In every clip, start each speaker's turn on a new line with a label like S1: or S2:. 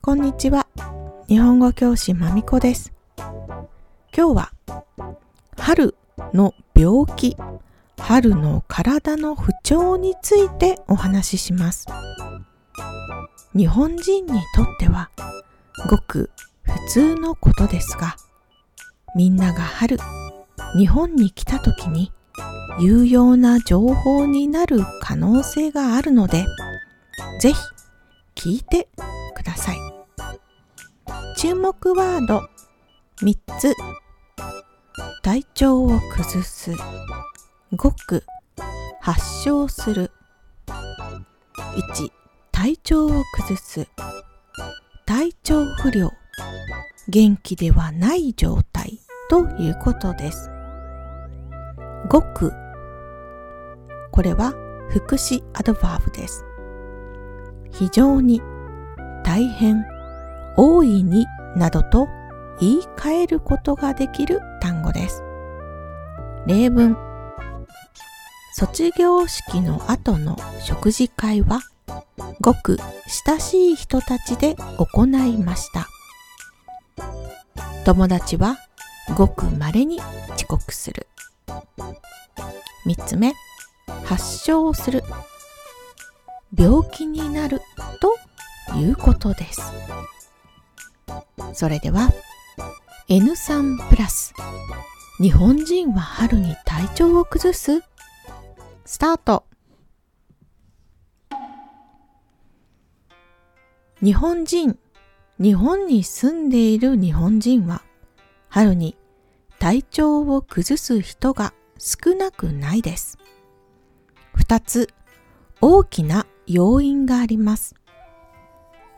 S1: こんにちは。日本語教師まみこです。今日は春の病気、春の体の不調についてお話しします。日本人にとってはごく普通のことですが、みんなが春、日本に来た時に有用な情報になる可能性があるので、ぜひ聞いてください。注目ワード3つ。体調を崩す。ごく発症する。1体調を崩す。体調不良。元気ではない状態ということです。ごくこれは副詞アドバーブです非常に大変大いになどと言い換えることができる単語です。例文卒業式の後の食事会はごく親しい人たちで行いました。友達はごく稀に遅刻する。三つ目、発症する。病気になるということです。それでは N3 プラス日本人は春に体調を崩す？スタート日本人日本に住んでいる日本人は春に体調を崩す人が少なくないです2つ大きな要因があります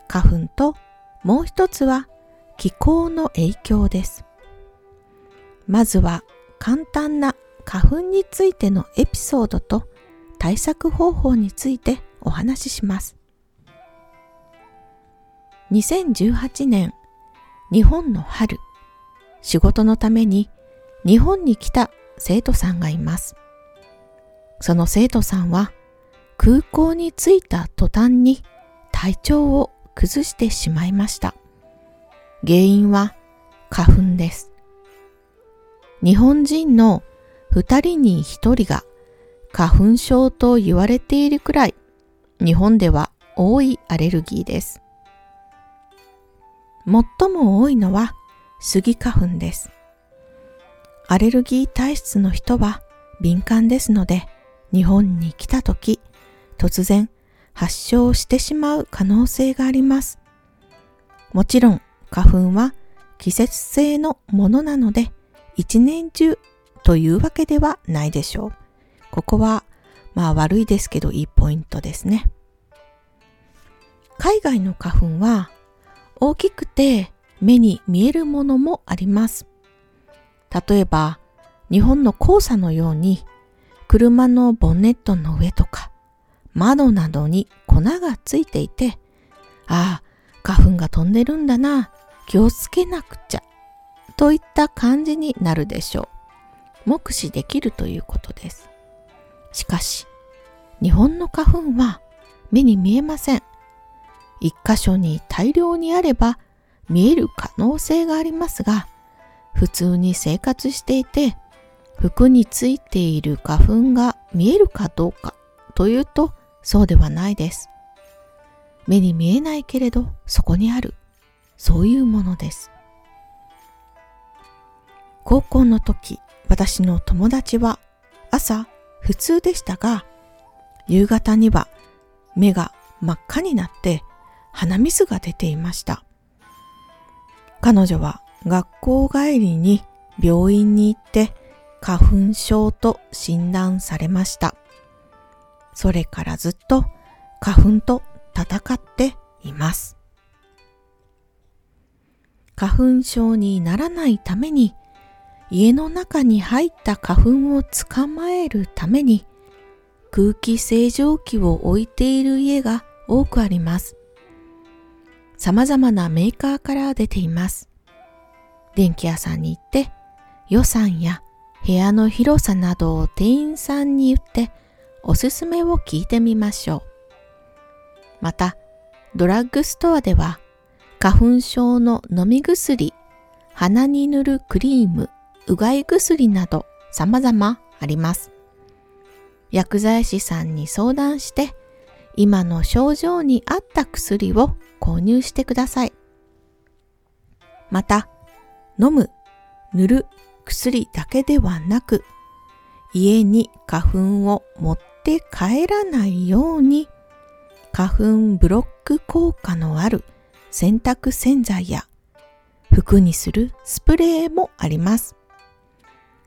S1: 花粉ともう一つは気候の影響です。まずは簡単な花粉についてのエピソードと対策方法についてお話しします。2018年日本の春仕事のために日本に来た生徒さんがいます。その生徒さんは空港に着いた途端に体調を崩してしまいました。原因は花粉です。日本人の2人に1人が花粉症と言われているくらい日本では多いアレルギーです。最も多いのはスギ花粉です。アレルギー体質の人は敏感ですので日本に来た時突然発症してしまう可能性があります。もちろん花粉は季節性のものなので一年中というわけではないでしょう。ここはまあ悪いですけどいいポイントですね。海外の花粉は大きくて目に見えるものもあります。例えば日本の黄砂のように車のボンネットの上とか窓などに粉がついていて、ああ、花粉が飛んでるんだな、気をつけなくちゃ、といった感じになるでしょう。目視できるということです。しかし、日本の花粉は目に見えません。一箇所に大量にあれば見える可能性がありますが、普通に生活していて、服についている花粉が見えるかどうかというと、そうではないです。目に見えないけれどそこにある。そういうものです。高校の時、私の友達は朝普通でしたが、夕方には目が真っ赤になって鼻水が出ていました。彼女は学校帰りに病院に行って花粉症と診断されました。それからずっと花粉と戦っています。花粉症にならないために家の中に入った花粉を捕まえるために空気清浄機を置いている家が多くあります。様々なメーカーから出ています。電気屋さんに行って予算や部屋の広さなどを店員さんに言っておすすめを聞いてみましょう。また、ドラッグストアでは花粉症の飲み薬、鼻に塗るクリーム、うがい薬など様々あります。薬剤師さんに相談して今の症状に合った薬を購入してください。また、飲む、塗る薬だけではなく、家に花粉を持って帰らないように、花粉ブロック効果のある洗濯洗剤や服にするスプレーもあります。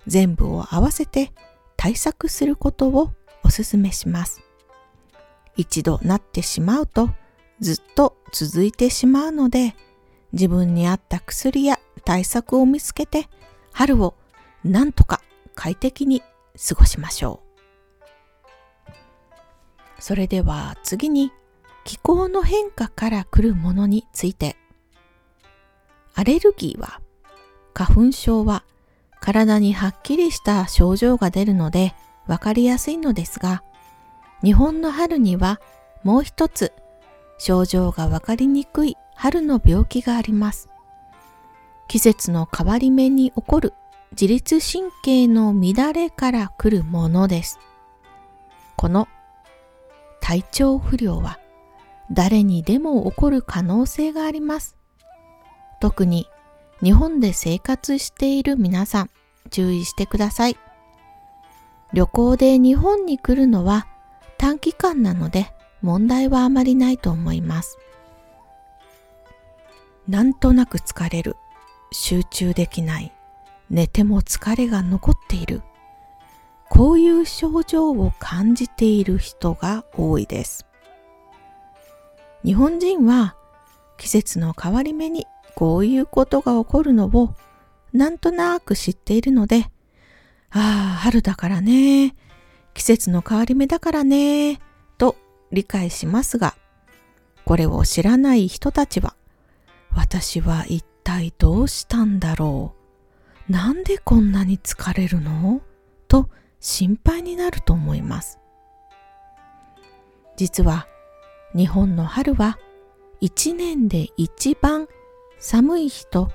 S1: 全部を合わせて対策することをお勧めします。一度なってしまうとずっと続いてしまうので自分に合った薬や対策を見つけて春をなんとか快適に過ごしましょう。それでは次に気候の変化から来るものについてアレルギーは花粉症は体にはっきりした症状が出るのでわかりやすいのですが日本の春にはもう一つ症状がわかりにくい春の病気があります。季節の変わり目に起こる自律神経の乱れから来るものです。この体調不良は誰にでも起こる可能性があります。特に日本で生活している皆さん注意してください。旅行で日本に来るのは短期間なので問題はあまりないと思います。なんとなく疲れる、集中できない、寝ても疲れが残っている、こういう症状を感じている人が多いです。日本人は季節の変わり目にこういうことが起こるのをなんとなく知っているので、ああ、春だからね、季節の変わり目だからね、と理解しますが、これを知らない人たちは、私は一体どうしたんだろう？なんでこんなに疲れるの？と心配になると思います。実は日本の春は一年で一番寒い日と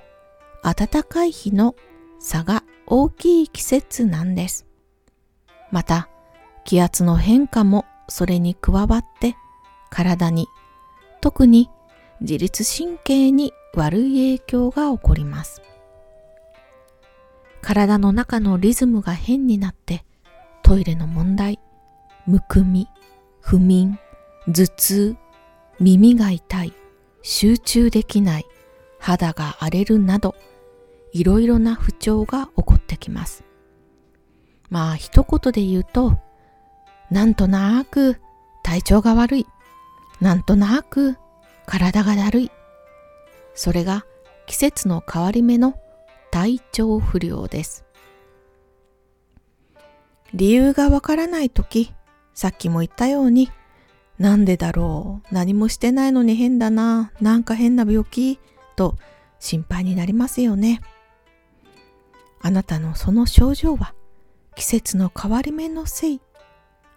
S1: 暖かい日の差が大きい季節なんです。また気圧の変化もそれに加わって体に特に自律神経に悪い影響が起こります。体の中のリズムが変になってトイレの問題、むくみ、不眠、頭痛、耳が痛い、集中できない、肌が荒れるなどいろいろな不調が起こってきます。まあ一言で言うとなんとなく体調が悪い。なんとなく体がだるい。それが季節の変わり目の体調不良です。理由がわからないとき、さっきも言ったように、なんでだろう何もしてないのに変だななんか変な病気と心配になりますよね。あなたのその症状は季節の変わり目のせい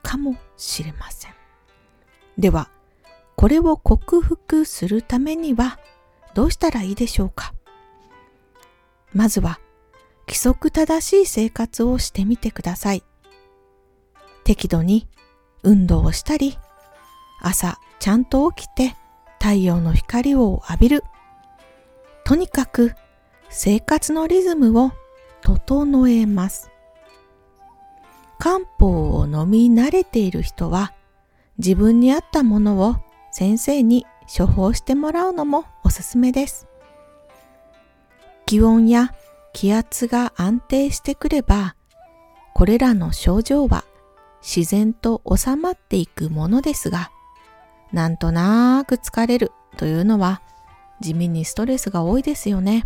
S1: かもしれません。では、これを克服するためにはどうしたらいいでしょうか？まずは規則正しい生活をしてみてください。適度に運動をしたり、朝ちゃんと起きて太陽の光を浴びる。とにかく生活のリズムを整えます。漢方を飲み慣れている人は自分に合ったものを先生に処方してもらうのもおすすめです。気温や気圧が安定してくればこれらの症状は自然と収まっていくものですがなんとなーく疲れるというのは地味にストレスが多いですよね。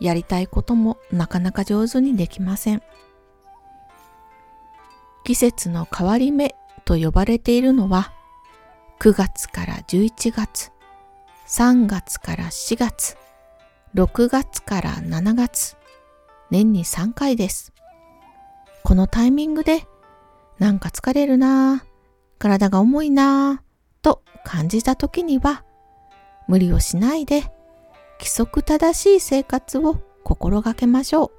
S1: やりたいこともなかなか上手にできません。季節の変わり目と呼ばれているのは9月から11月、3月から4月、6月から7月、年に3回です。このタイミングでなんか疲れるなぁ、体が重いなぁと感じた時には無理をしないで規則正しい生活を心がけましょう。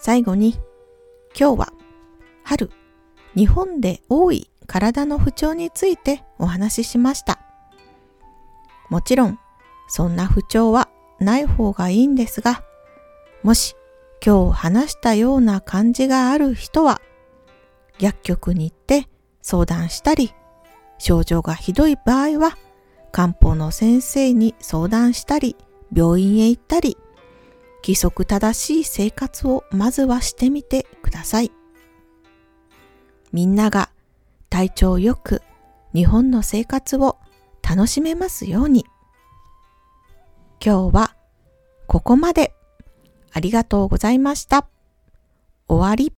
S1: 最後に今日は春日本で多い体の不調についてお話ししました。もちろんそんな不調はない方がいいんですが、もし今日話したような感じがある人は薬局に行って相談したり、症状がひどい場合は漢方の先生に相談したり、病院へ行ったり、規則正しい生活をまずはしてみてください。みんなが体調よく日本の生活を楽しめますように。今日はここまでありがとうございました。終わり。